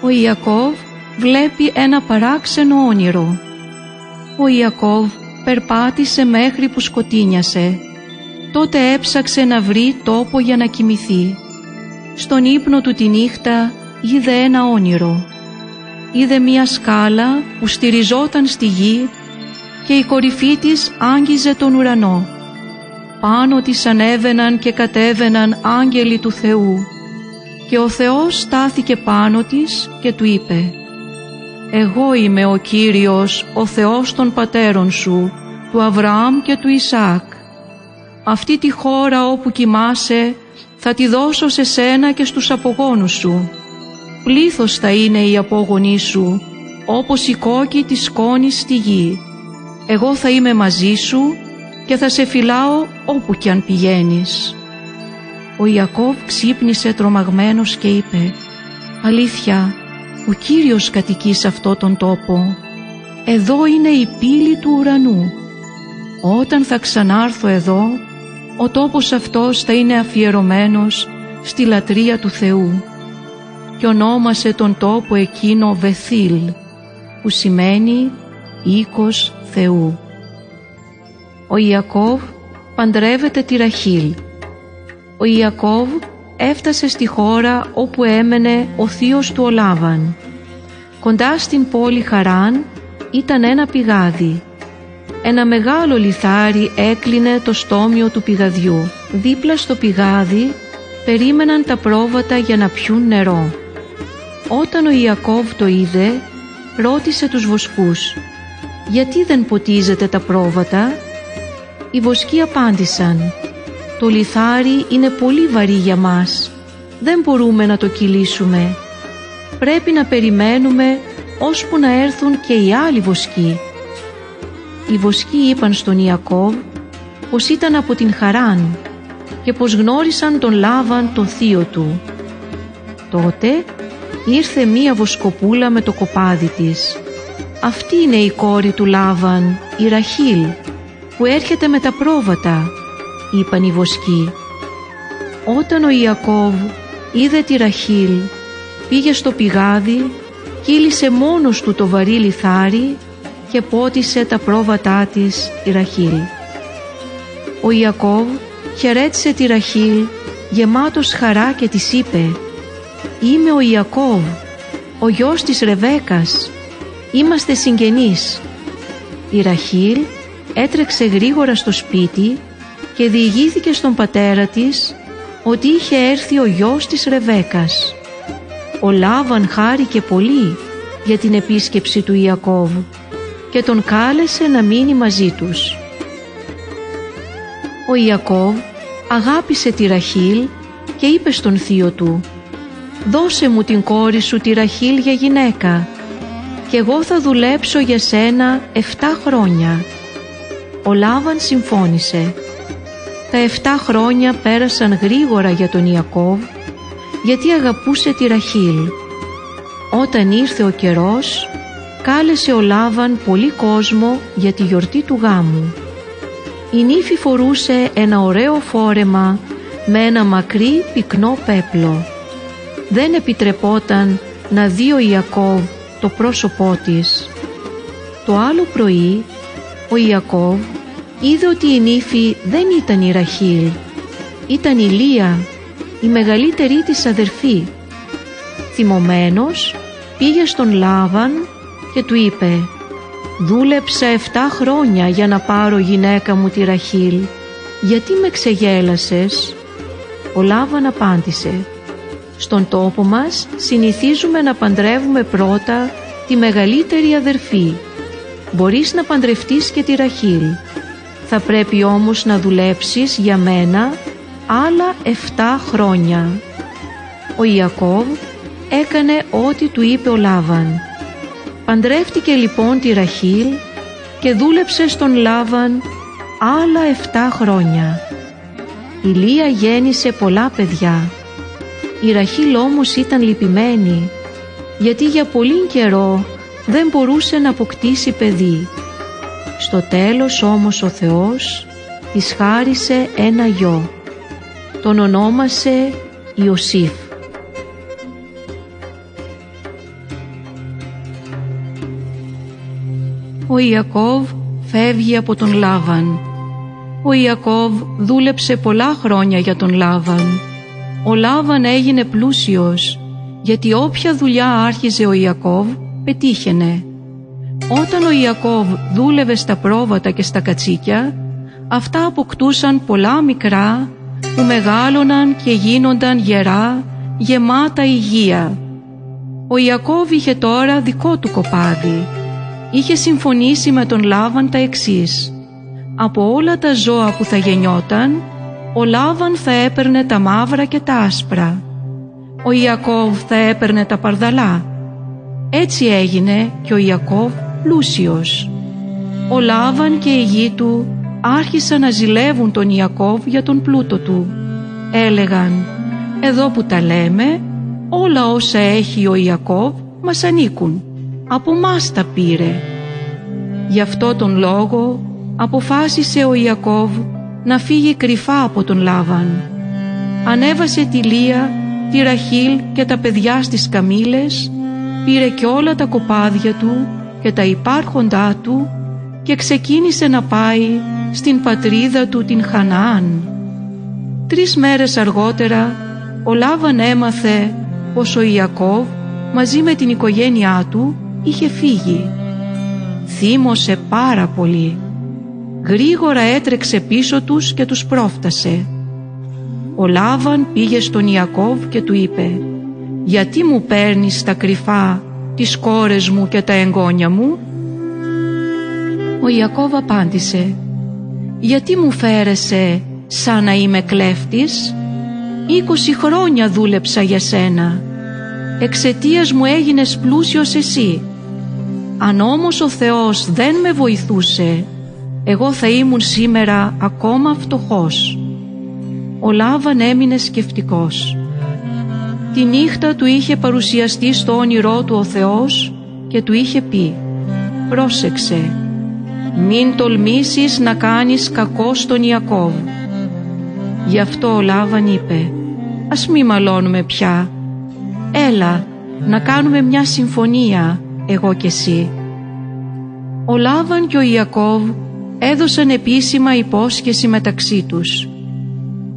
Ο Ιακώβ βλέπει ένα παράξενο όνειρο. Ο Ιακώβ περπάτησε μέχρι που σκοτίνιασε. Τότε έψαξε να βρει τόπο για να κοιμηθεί. Στον ύπνο του τη νύχτα είδε ένα όνειρο. Είδε μία σκάλα που στηριζόταν στη γη και η κορυφή της άγγιζε τον ουρανό. Πάνω της ανέβαιναν και κατέβαιναν άγγελοι του Θεού και ο Θεός στάθηκε πάνω της και του είπε «Εγώ είμαι ο Κύριος, ο Θεός των πατέρων σου, του Αβραάμ και του Ισάκ. Αυτή τη χώρα όπου κοιμάσαι θα τη δώσω σε σένα και στους απογόνους σου. Πλήθος θα είναι οι απόγονοί σου, όπως η κόκκι της σκόνης στη γη. Εγώ θα είμαι μαζί σου και θα σε φυλάω όπου κι αν πηγαίνεις». Ο Ιακώβ ξύπνησε τρομαγμένος και είπε «Αλήθεια, ο Κύριος κατοικεί σε αυτό τον τόπο. Εδώ είναι η πύλη του ουρανού. Όταν θα ξανάρθω εδώ, ο τόπος αυτός θα είναι αφιερωμένος στη λατρεία του Θεού και ονόμασε τον τόπο εκείνο Βεθήλ που σημαίνει οίκος Θεού. Ο Ιακώβ παντρεύεται τη Ραχήλ. Ο Ιακώβ έφτασε στη χώρα όπου έμενε ο θείος του Ολάβαν. Κοντά στην πόλη Χαράν ήταν ένα πηγάδι. Ένα μεγάλο λιθάρι έκλεινε το στόμιο του πηγαδιού. Δίπλα στο πηγάδι περίμεναν τα πρόβατα για να πιούν νερό. Όταν ο Ιακώβ το είδε, ρώτησε τους βοσκούς «Γιατί δεν ποτίζετε τα πρόβατα» Οι βοσκοί απάντησαν «Το λιθάρι είναι πολύ βαρύ για μας. Δεν μπορούμε να το κυλήσουμε. Πρέπει να περιμένουμε ώσπου να έρθουν και οι άλλοι βοσκοί». Οι βοσκοί είπαν στον Ιακώβ πως ήταν από την Χαράν και πως γνώρισαν τον Λάβαν τον θείο του. Τότε ήρθε μία βοσκοπούλα με το κοπάδι της. Αυτή είναι η κόρη του Λάβαν, η Ραχήλ, που έρχεται με τα πρόβατα, είπαν οι βοσκοί. Όταν ο Ιακώβ είδε τη Ραχήλ, πήγε στο πηγάδι, κύλησε μόνος του το βαρύ λιθάρι και πότισε τα πρόβατά της η Ραχήλ. Ο Ιακώβ χαιρέτησε τη Ραχήλ γεμάτος χαρά και της είπε «Είμαι ο Ιακώβ, ο γιος της Ρεβέκας, είμαστε συγγενείς». Η Ραχήλ έτρεξε γρήγορα στο σπίτι και διηγήθηκε στον πατέρα της ότι είχε έρθει ο γιος της Ρεβέκας. Ο Λάβαν χάρηκε πολύ για την επίσκεψη του Ιακώβ και τον κάλεσε να μείνει μαζί τους. Ο Ιακώβ αγάπησε τη Ραχήλ και είπε στον θείο του «Δώσε μου την κόρη σου τη Ραχήλ για γυναίκα και εγώ θα δουλέψω για σένα 7 χρόνια». Ο Λάβαν συμφώνησε. Τα 7 χρόνια πέρασαν γρήγορα για τον Ιακώβ γιατί αγαπούσε τη Ραχήλ. Όταν ήρθε ο καιρός, κάλεσε ο Λάβαν πολύ κόσμο για τη γιορτή του γάμου. Η νύφη φορούσε ένα ωραίο φόρεμα με ένα μακρύ πυκνό πέπλο. Δεν επιτρεπόταν να δει ο Ιακώβ το πρόσωπό της. Το άλλο πρωί ο Ιακώβ είδε ότι η νύφη δεν ήταν η Ραχήλ, ήταν η Λία, η μεγαλύτερη της αδερφή. Θυμωμένος πήγε στον Λάβαν και του είπε «Δούλεψα 7 χρόνια για να πάρω γυναίκα μου τη Ραχήλ, γιατί με ξεγέλασες» Ο Λάβαν απάντησε «Στον τόπο μας συνηθίζουμε να παντρεύουμε πρώτα τη μεγαλύτερη αδερφή. Μπορείς να παντρευτείς και τη Ραχήλ. Θα πρέπει όμως να δουλέψεις για μένα άλλα 7 χρόνια». Ο Ιακώβ έκανε ό,τι του είπε ο Λάβαν. Παντρεύτηκε λοιπόν τη Ραχήλ και δούλεψε στον Λάβαν άλλα 7 χρόνια. Η Λία γέννησε πολλά παιδιά. Η Ραχήλ όμως ήταν λυπημένη γιατί για πολύ καιρό δεν μπορούσε να αποκτήσει παιδί. Στο τέλος όμως ο Θεός της χάρισε ένα γιο. Τον ονόμασε Ιωσήφ. Ο Ιακώβ φεύγει από τον Λάβαν. Ο Ιακώβ δούλεψε πολλά χρόνια για τον Λάβαν. Ο Λάβαν έγινε πλούσιος, γιατί όποια δουλειά άρχιζε ο Ιακώβ πετύχαινε. Όταν ο Ιακώβ δούλευε στα πρόβατα και στα κατσίκια, αυτά αποκτούσαν πολλά μικρά που μεγάλωναν και γίνονταν γερά, γεμάτα υγεία. Ο Ιακώβ είχε τώρα δικό του κοπάδι. Είχε συμφωνήσει με τον Λάβαν τα εξής. Από όλα τα ζώα που θα γεννιόταν, ο Λάβαν θα έπαιρνε τα μαύρα και τα άσπρα. Ο Ιακώβ θα έπαιρνε τα παρδαλά. Έτσι έγινε και ο Ιακώβ πλούσιος. Ο Λάβαν και η γη του άρχισαν να ζηλεύουν τον Ιακώβ για τον πλούτο του. Έλεγαν «Εδώ που τα λέμε, όλα όσα έχει ο Ιακώβ μας ανήκουν. Από μας τα πήρε». Γι' αυτό τον λόγο αποφάσισε ο Ιακώβ να φύγει κρυφά από τον Λάβαν. Ανέβασε τη Λία, τη Ραχήλ και τα παιδιά στις καμήλες, πήρε και όλα τα κοπάδια του και τα υπάρχοντά του και ξεκίνησε να πάει στην πατρίδα του την Χαναάν. Τρεις μέρες αργότερα ο Λάβαν έμαθε πως ο Ιακώβ μαζί με την οικογένειά του είχε φύγει. Θύμωσε πάρα πολύ. Γρήγορα έτρεξε πίσω τους και τους πρόφτασε. Ο Λάβαν πήγε στον Ιακώβ και του είπε «Γιατί μου παίρνεις τα κρυφά τις κόρες μου και τα εγγόνια μου» Ο Ιακώβ απάντησε «Γιατί μου φέρεσαι σαν να είμαι κλέφτης» «Είκοσι χρόνια δούλεψα για σένα, εξαιτίας μου έγινες πλούσιος εσύ. Αν όμως ο Θεός δεν με βοηθούσε, εγώ θα ήμουν σήμερα ακόμα φτωχός». Ο Λάβαν έμεινε σκεφτικός. Τη νύχτα του είχε παρουσιαστεί στο όνειρό του ο Θεός και του είχε πει «Πρόσεξε, μην τολμήσεις να κάνεις κακό στον Ιακώβ». Γι' αυτό ο Λάβαν είπε «Ας μη μαλώνουμε πια, έλα να κάνουμε μια συμφωνία εγώ και εσύ». Ο Λάβαν και ο Ιακώβ έδωσαν επίσημα υπόσχεση μεταξύ τους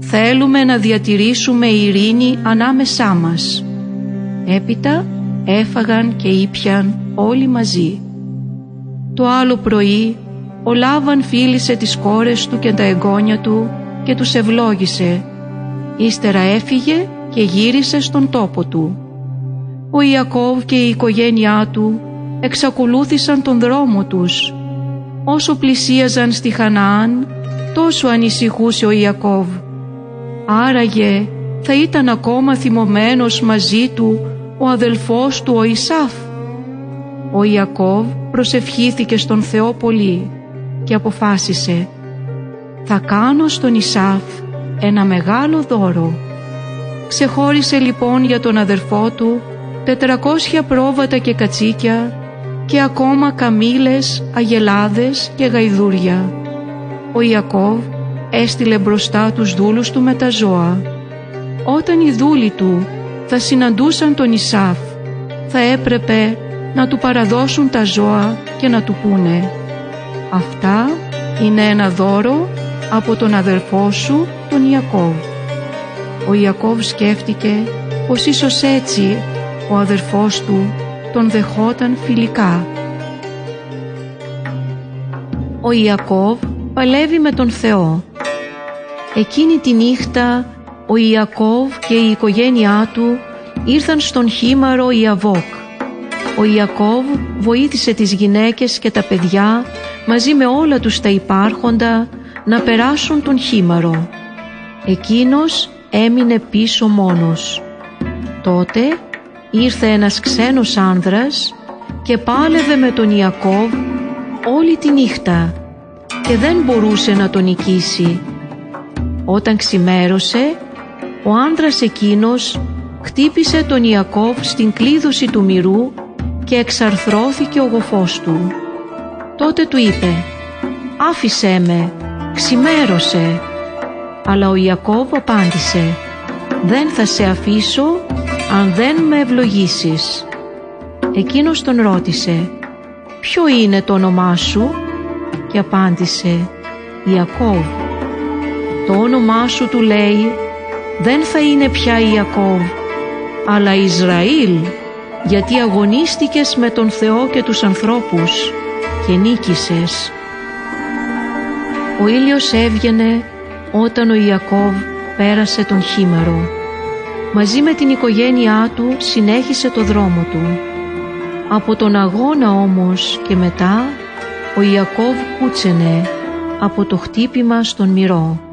Θέλουμε να διατηρήσουμε ειρήνη ανάμεσά μας. Έπειτα έφαγαν και ήπιαν όλοι μαζί. Το άλλο πρωί ο Λάβαν φίλησε τις κόρες του και τα εγγόνια του και τους ευλόγησε. Ύστερα έφυγε και γύρισε στον τόπο του. Ο Ιακώβ και η οικογένειά του εξακολούθησαν τον δρόμο τους. Όσο πλησίαζαν στη Χαναάν, τόσο ανησυχούσε ο Ιακώβ Άραγε θα ήταν ακόμα θυμωμένος μαζί του ο αδελφός του ο Ισάφ. Ο Ιακώβ προσευχήθηκε στον Θεό πολύ και αποφάσισε «Θα κάνω στον Ισάφ ένα μεγάλο δώρο». Ξεχώρισε λοιπόν για τον αδερφό του τετρακόσια πρόβατα και κατσίκια και ακόμα καμήλες, αγελάδες και γαϊδούρια. Ο Ιακώβ έστειλε μπροστά τους δούλους του με τα ζώα. Όταν οι δούλοι του θα συναντούσαν τον Ισάφ, θα έπρεπε να του παραδώσουν τα ζώα και να του πούνε «Αυτά είναι ένα δώρο από τον αδερφό σου, τον Ιακώβ». Ο Ιακώβ σκέφτηκε πως ίσως έτσι ο αδερφός του τον δεχόταν φιλικά. Ο Ιακώβ παλεύει με τον Θεό Εκείνη τη νύχτα ο Ιακώβ και η οικογένειά του ήρθαν στον χήμαρο Ιαβόκ. Ο Ιακώβ βοήθησε τις γυναίκες και τα παιδιά μαζί με όλα τους τα υπάρχοντα να περάσουν τον χήμαρο. Εκείνος έμεινε πίσω μόνος. Τότε ήρθε ένας ξένος άνδρας και πάλευε με τον Ιακώβ όλη τη νύχτα και δεν μπορούσε να τον νικήσει όταν ξημέρωσε, ο άντρας εκείνος χτύπησε τον Ιακώβ στην κλείδωση του μυρού και εξαρθρώθηκε ο γοφός του. Τότε του είπε «Άφησέ με, ξημέρωσε». Αλλά ο Ιακώβ απάντησε «Δεν θα σε αφήσω αν δεν με ευλογήσεις». Εκείνος τον ρώτησε «Ποιο είναι το όνομά σου» και απάντησε «Ιακώβ». Το όνομά σου του λέει «Δεν θα είναι πια Ιακώβ, αλλά Ισραήλ, γιατί αγωνίστηκες με τον Θεό και τους ανθρώπους και νίκησες». Ο ήλιος έβγαινε όταν ο Ιακώβ πέρασε τον χήμαρο. Μαζί με την οικογένειά του συνέχισε το δρόμο του. Από τον αγώνα όμως και μετά ο Ιακώβ κούτσενε από το χτύπημα στον μυρό.